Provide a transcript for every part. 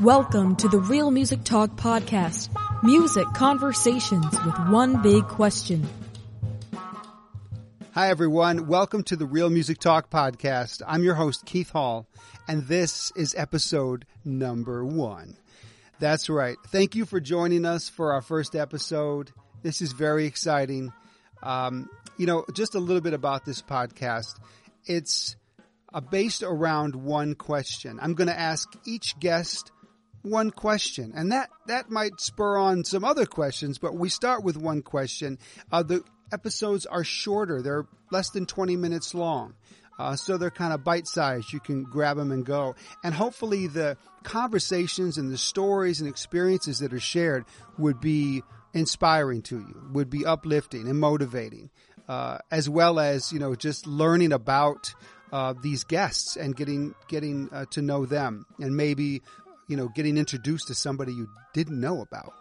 Welcome to the Real Music Talk podcast. Music conversations with one big question. Hi, everyone. Welcome to the Real Music Talk podcast. I'm your host, Keith Hall, and this is episode number one. That's right. Thank you for joining us for our first episode. This is very exciting. Um, you know, just a little bit about this podcast. It's uh, based around one question. I'm going to ask each guest one question, and that that might spur on some other questions. But we start with one question. Uh, the episodes are shorter; they're less than 20 minutes long. Uh, so they're kind of bite sized. You can grab them and go. And hopefully the conversations and the stories and experiences that are shared would be inspiring to you, would be uplifting and motivating, uh, as well as, you know, just learning about uh, these guests and getting, getting uh, to know them and maybe, you know, getting introduced to somebody you didn't know about.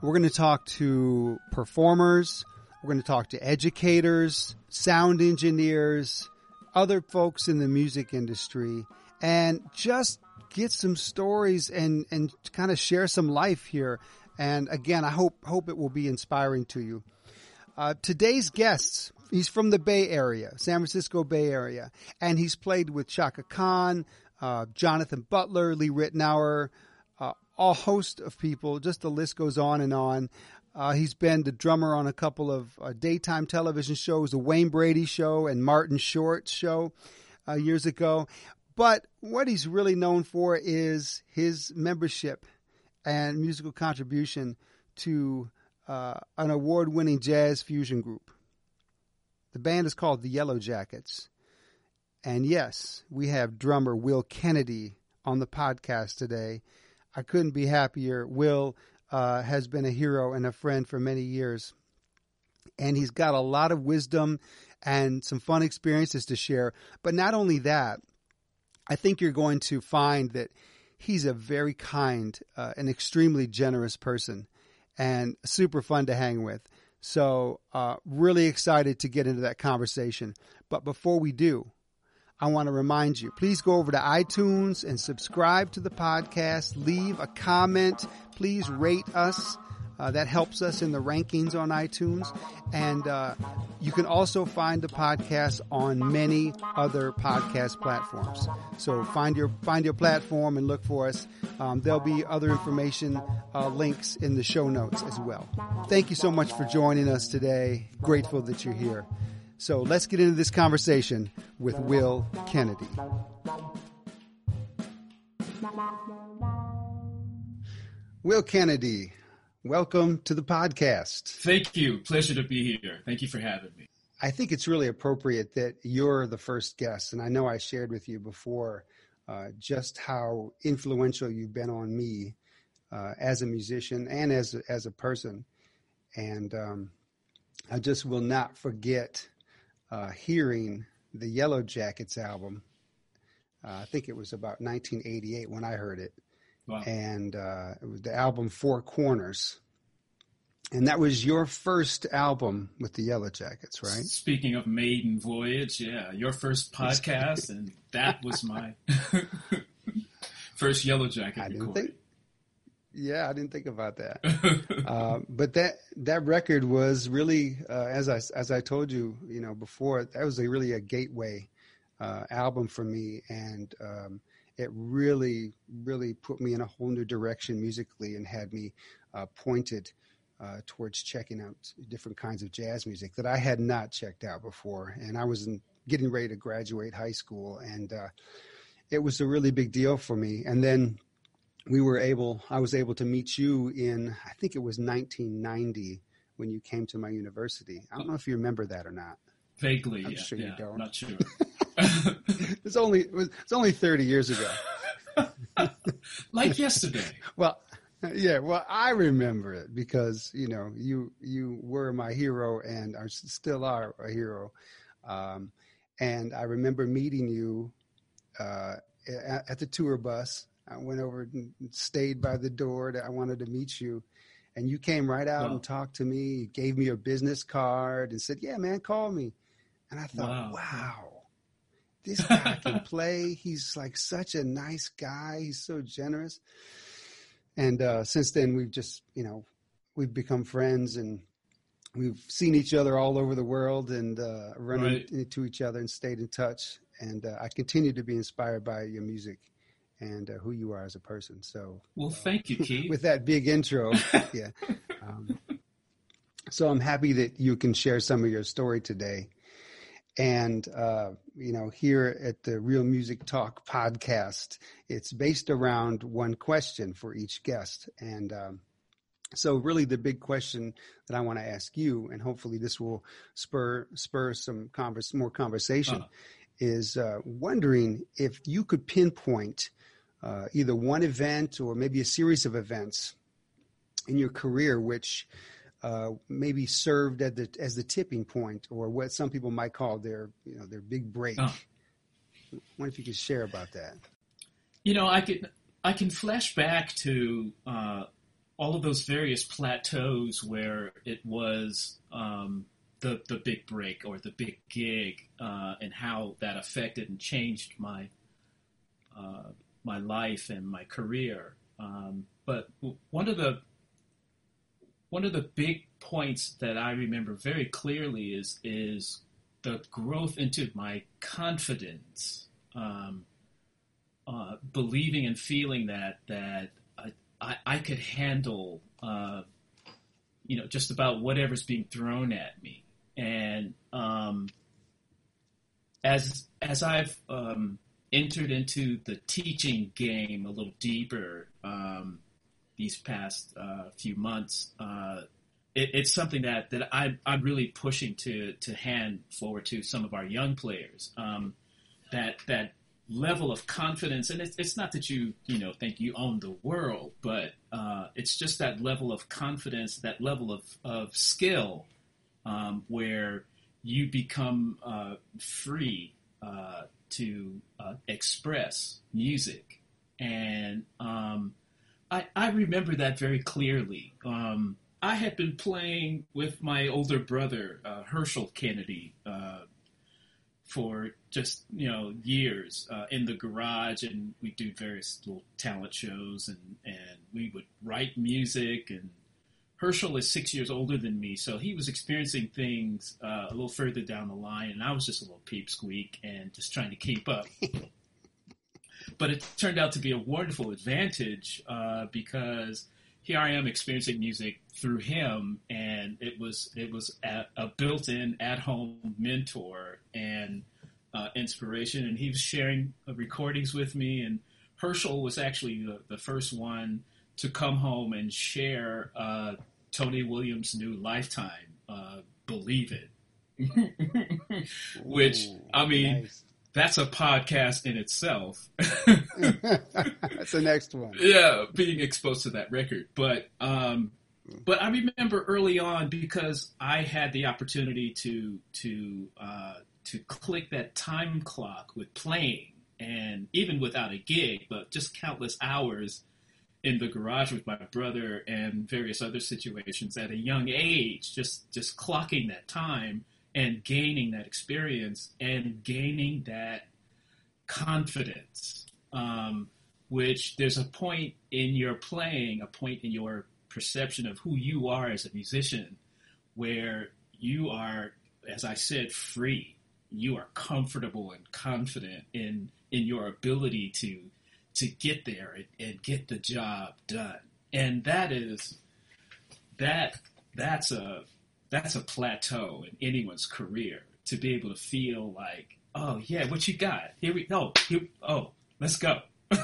We're going to talk to performers. We're going to talk to educators, sound engineers, other folks in the music industry, and just get some stories and, and kind of share some life here. And again, I hope, hope it will be inspiring to you. Uh, today's guests, he's from the Bay Area, San Francisco Bay Area, and he's played with Chaka Khan, uh, Jonathan Butler, Lee Ritenour, uh, a host of people. Just the list goes on and on. Uh, he's been the drummer on a couple of uh, daytime television shows, the Wayne Brady Show and Martin Short Show uh, years ago. But what he's really known for is his membership and musical contribution to uh, an award winning jazz fusion group. The band is called the Yellow Jackets. And yes, we have drummer Will Kennedy on the podcast today. I couldn't be happier. Will uh, has been a hero and a friend for many years. And he's got a lot of wisdom and some fun experiences to share. But not only that, I think you're going to find that he's a very kind uh, and extremely generous person and super fun to hang with. So, uh, really excited to get into that conversation. But before we do, I want to remind you, please go over to iTunes and subscribe to the podcast. Leave a comment. Please rate us. Uh, that helps us in the rankings on iTunes. And uh, you can also find the podcast on many other podcast platforms. So find your find your platform and look for us. Um, there'll be other information uh, links in the show notes as well. Thank you so much for joining us today. Grateful that you're here. So let's get into this conversation with Will Kennedy. Will Kennedy, welcome to the podcast. Thank you. Pleasure to be here. Thank you for having me. I think it's really appropriate that you're the first guest. And I know I shared with you before uh, just how influential you've been on me uh, as a musician and as a, as a person. And um, I just will not forget uh, hearing the Yellow Jackets album. Uh, I think it was about 1988 when I heard it. Wow. And uh, the album Four Corners. And that was your first album with the Yellow Jackets, right? Speaking of Maiden Voyage, yeah, your first podcast, and that was my first Yellow Jacket I recording. think. Yeah, I didn't think about that. uh, but that that record was really, uh, as I as I told you, you know, before that was a really a gateway uh, album for me, and um, it really really put me in a whole new direction musically, and had me uh, pointed uh, towards checking out different kinds of jazz music that I had not checked out before, and I was in, getting ready to graduate high school, and uh, it was a really big deal for me, and then we were able i was able to meet you in i think it was 1990 when you came to my university. I don't know if you remember that or not. Vaguely, I'm yeah, sure you yeah, don't. Not sure. it's only it was, it's only 30 years ago like yesterday. well yeah well i remember it because you know you you were my hero and are still are a hero um, and i remember meeting you uh, at, at the tour bus I went over and stayed by the door that I wanted to meet you. And you came right out Wow. and talked to me, you gave me your business card and said, Yeah, man, call me. And I thought, Wow. wow. This guy can play. He's like such a nice guy. He's so generous. And uh, since then, we've just, you know, we've become friends and we've seen each other all over the world and uh, run Right. into each other and stayed in touch. And uh, I continue to be inspired by your music and uh, who you are as a person. So, Well, thank you, Keith. with that big intro, yeah. Um, so I'm happy that you can share some of your story today. And, uh, you know, here at the Real Music Talk podcast, it's based around one question for each guest. And um, so, really, the big question that I want to ask you, and hopefully this will spur spur some converse, more conversation, Uh. is uh, wondering if you could pinpoint uh, either one event or maybe a series of events in your career which uh, maybe served at the, as the tipping point or what some people might call their you know their big break. Oh. I wonder if you could share about that. You know, I can I can flash back to uh, all of those various plateaus where it was um, the the big break or the big gig, uh, and how that affected and changed my uh, my life and my career. Um, but one of the one of the big points that I remember very clearly is is the growth into my confidence. Um, uh, believing and feeling that that I, I, I could handle uh, you know just about whatever's being thrown at me and um, as as I've um, entered into the teaching game a little deeper um, these past uh, few months uh, it, it's something that that I, I'm really pushing to to hand forward to some of our young players. Um, that that level of confidence and it's, it's not that you you know think you own the world but uh, it's just that level of confidence that level of, of skill um, where you become uh, free uh, to uh, express music. And um, I, I remember that very clearly um, I had been playing with my older brother uh, Herschel Kennedy uh, for just you know years uh, in the garage, and we'd do various little talent shows, and and we would write music. And Herschel is six years older than me, so he was experiencing things uh, a little further down the line, and I was just a little peepsqueak and just trying to keep up. but it turned out to be a wonderful advantage uh, because here I am experiencing music through him, and it was it was a, a built-in at-home mentor and uh, inspiration. And he was sharing uh, recordings with me, and Herschel was actually the, the first one to come home and share uh, Tony Williams' new Lifetime, uh, "Believe It," which Ooh, I mean nice. That's a podcast in itself. That's the next one. yeah, being exposed to that record. But um, but I remember early on because I had the opportunity to to uh, to click that time clock with playing, and even without a gig, but just countless hours in the garage with my brother and various other situations at a young age, just just clocking that time and gaining that experience and gaining that confidence. Um, which there's a point in your playing, a point in your perception of who you are as a musician, where you are, as I said, free. You are comfortable and confident in in your ability to to get there and, and get the job done. And that is that that's a that's a plateau in anyone's career to be able to feel like, oh yeah, what you got? Here we oh here, oh let's go.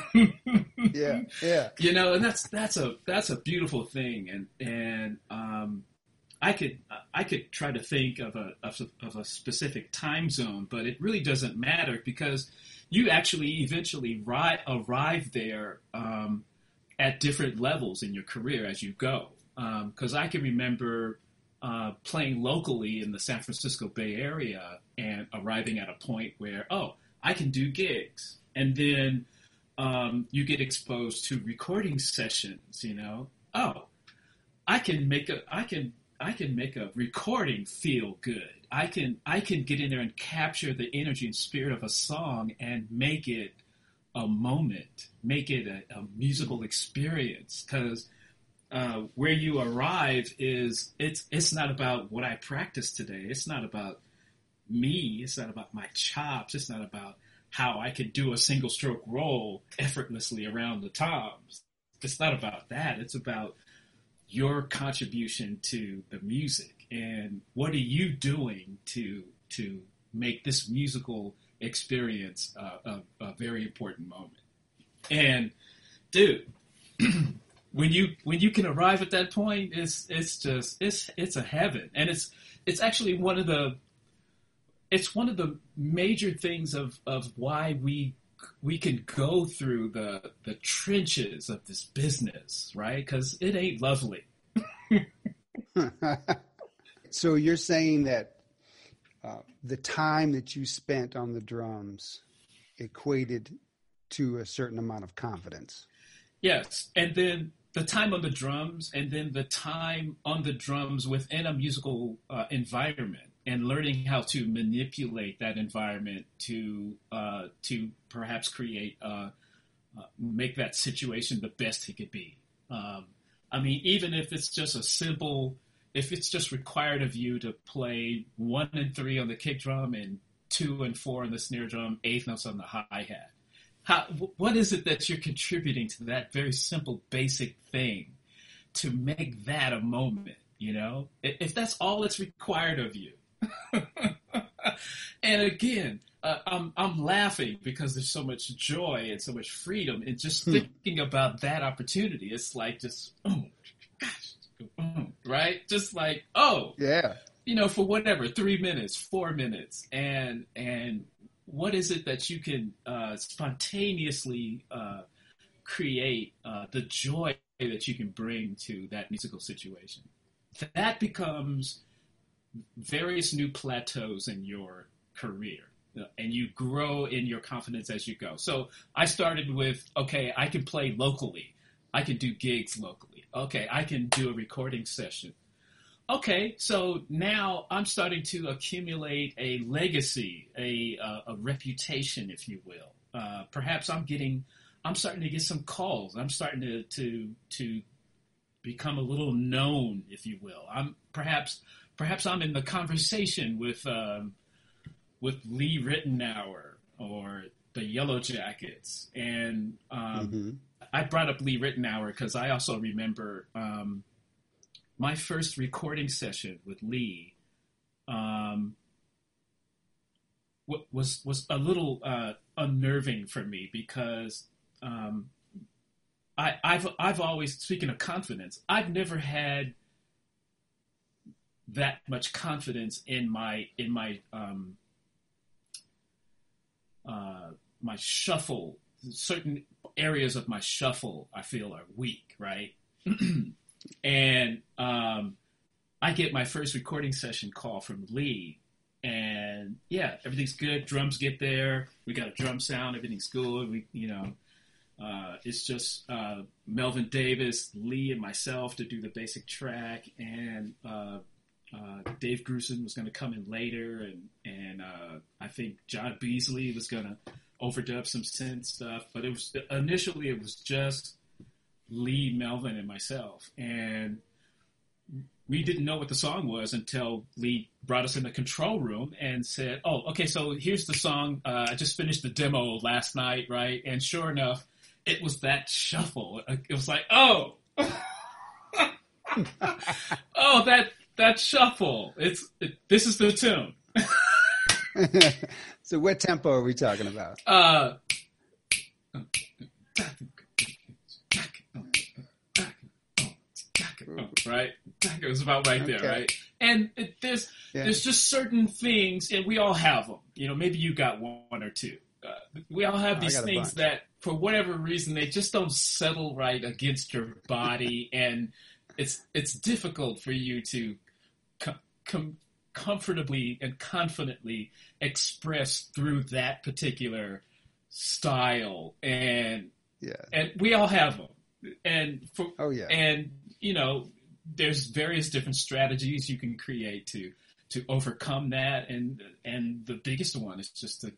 Yeah, yeah. you know, and that's that's a that's a beautiful thing, and and um, I could I could try to think of a of, a- of a specific time zone, but it really doesn't matter because you actually eventually ri- arrive there um, at different levels in your career as you go. Because I can remember uh, playing locally in the San Francisco Bay Area and arriving at a point where oh I can do gigs, and then um, you get exposed to recording sessions. You know, oh, I can make a, I can, I can make a recording feel good. I can I can get in there and capture the energy and spirit of a song and make it a moment, make it a, a musical experience. Because uh, where you arrive is it's it's not about what I practice today. It's not about me. It's not about my chops. It's not about how I could do a single stroke roll effortlessly around the toms. It's not about that. It's about your contribution to the music and what are you doing to to make this musical experience uh, a, a very important moment. And dude, when you when you can arrive at that point, it's it's just it's it's a heaven, and it's it's actually one of the it's one of the major things of of why we we can go through the the trenches of this business, right? Because it ain't lovely. so you're saying that uh, the time that you spent on the drums equated to a certain amount of confidence. Yes, and then the time on the drums, and then the time on the drums within a musical uh, environment, and learning how to manipulate that environment to uh, to perhaps create uh, uh make that situation the best it could be. Um, I mean, even if it's just a simple, if it's just required of you to play one and three on the kick drum and two and four on the snare drum, eighth notes on the hi hat how, what is it that you're contributing to that very simple, basic thing to make that a moment? You know, if that's all that's required of you. and again, uh, I'm I'm laughing because there's so much joy and so much freedom in just hmm. thinking about that opportunity. It's like just oh gosh, oh, right? Just like oh yeah, you know, for whatever three minutes, four minutes, and and what is it that you can uh, spontaneously uh, create uh, the joy that you can bring to that musical situation? That becomes various new plateaus in your career. Uh, and you grow in your confidence as you go. So I started with, okay, I can play locally. I can do gigs locally. Okay, I can do a recording session okay, so now I'm starting to accumulate a legacy, a, uh, a reputation, if you will. Uh, perhaps I'm getting, I'm starting to get some calls. I'm starting to, to, to become a little known, if you will. I'm perhaps, perhaps I'm in the conversation with, um, with Lee Ritenour or the Yellow Jackets. And um, mm-hmm. I brought up Lee Ritenour because I also remember um, my first recording session with Lee um, was was a little uh, unnerving for me because um, I, I've I've always speaking of confidence, I've never had that much confidence in my in my um, uh, my shuffle. Certain areas of my shuffle I feel are weak, right? And um, I get my first recording session call from Lee, and yeah, everything's good. Drums get there. We got a drum sound. Everything's good. We, you know, uh, it's just uh, Melvin Davis, Lee, and myself to do the basic track, and uh, uh Dave Grusin was going to come in later, and and uh, I think John Beasley was going to overdub some synth stuff. But it was initially it was just Lee, Melvin, and myself. And we didn't know what the song was until Lee brought us in the control room and said, "Oh, okay, so here's the song. Uh, I just finished the demo last night, right?" And sure enough, it was that shuffle. It was like, "Oh, oh, that that shuffle. It's it, this is the tune." so, what tempo are we talking about? Uh, right? It was about right there, right? And it, there's yeah. there's just certain things, and we all have them. You know, maybe you got one or two. Uh, we all have these things that, for whatever reason, they just don't settle right against your body, and it's it's difficult for you to com- com- comfortably and confidently express through that particular style. And yeah, and we all have them. And for, oh yeah, and you know, there's various different strategies you can create to to overcome that, and and the biggest one is just to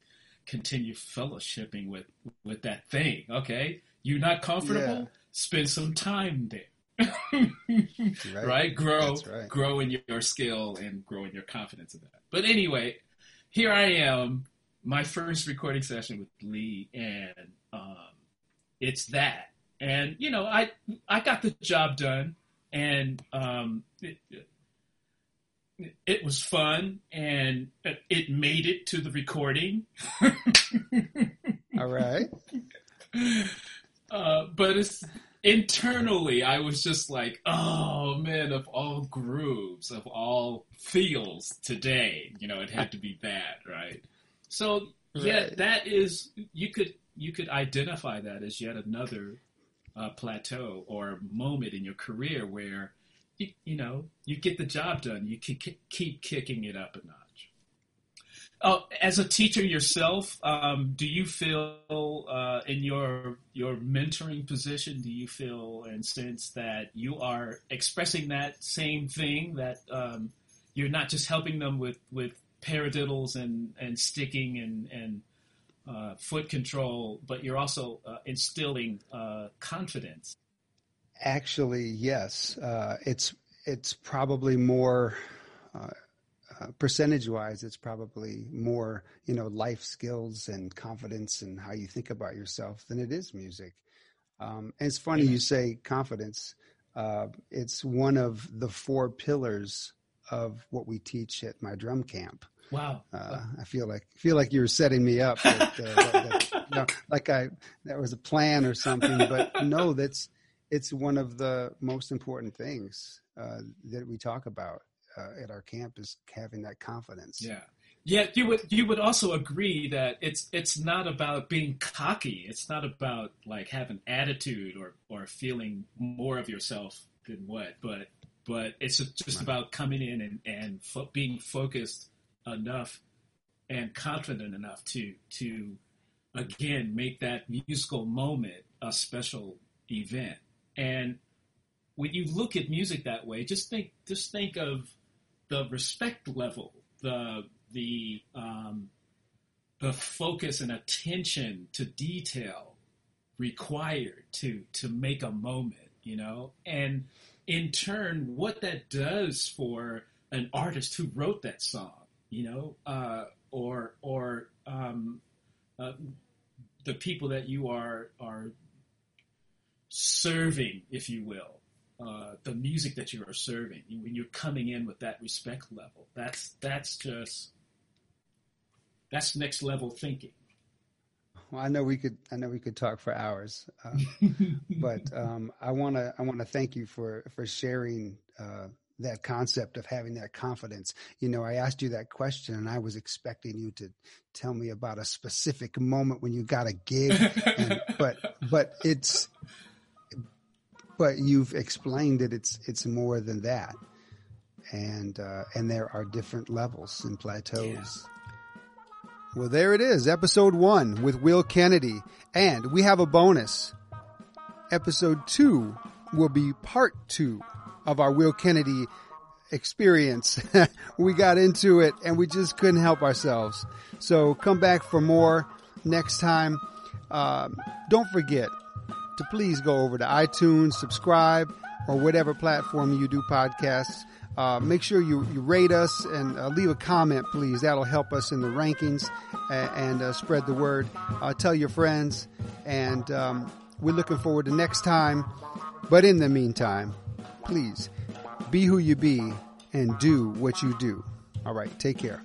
continue fellowshipping with with that thing. Okay, you're not comfortable. Yeah. Spend some time there. Right. right? Grow, right. grow in your skill and grow in your confidence in that. But anyway, here I am, my first recording session with Lee, and um, it's that. And you know, I I got the job done, and um, it, it was fun, and it- made it to the recording. All right. Uh, but it's internally, I was just like, oh man, of all grooves, of all feels today, you know, it had to be that, right? So yeah, Right. that is you could you could identify that as yet another uh, plateau or moment in your career where you, you know you get the job done, you can k- keep kicking it up a notch. Oh, as a teacher yourself, um, do you feel uh, in your your mentoring position? Do you feel and sense that you are expressing that same thing that um, you're not just helping them with with paradiddles and and sticking and and uh, foot control, but you're also uh, instilling uh, confidence. Actually, yes. Uh, it's it's probably more uh, uh, percentage-wise. It's probably more you know life skills and confidence and how you think about yourself than it is music. Um, and it's funny you say confidence. Uh, it's one of the four pillars of what we teach at my drum camp. Wow. Uh, I feel like feel like you were setting me up, that, uh, that, that, you know, like I that was a plan or something. But no, that's it's one of the most important things uh, that we talk about uh, at our camp is having that confidence. Yeah. Yeah, you would you would also agree that it's it's not about being cocky. It's not about like having attitude or or feeling more of yourself than what, but but it's just about coming in and and fo- being focused enough and confident enough to to again make that musical moment a special event. And when you look at music that way, just think just think of the respect level, the the um, the focus and attention to detail required to to make a moment, you know, and in turn, what that does for an artist who wrote that song, you know, uh, or or um, uh, the people that you are are serving, if you will, uh, the music that you are serving when you're coming in with that respect level. That's that's just that's next level thinking. Well, I know we could I know we could talk for hours, um, but um, I want to I want to thank you for for sharing uh, that concept of having that confidence. You know, I asked you that question, and I was expecting you to tell me about a specific moment when you got a gig, and, but but it's but you've explained that it's it's more than that, and uh, and there are different levels and plateaus. Well, there it is, episode one with Will Kennedy. And we have a bonus. Episode two will be part two of our Will Kennedy experience. we got into it and we just couldn't help ourselves. So come back for more next time. Um, don't forget to please go over to iTunes, subscribe, or whatever platform you do podcasts. Uh, make sure you, you rate us and uh, leave a comment, please. That'll help us in the rankings and, and uh, spread the word. Uh, tell your friends, and um, we're looking forward to next time. But in the meantime, please be who you be and do what you do. All right, take care.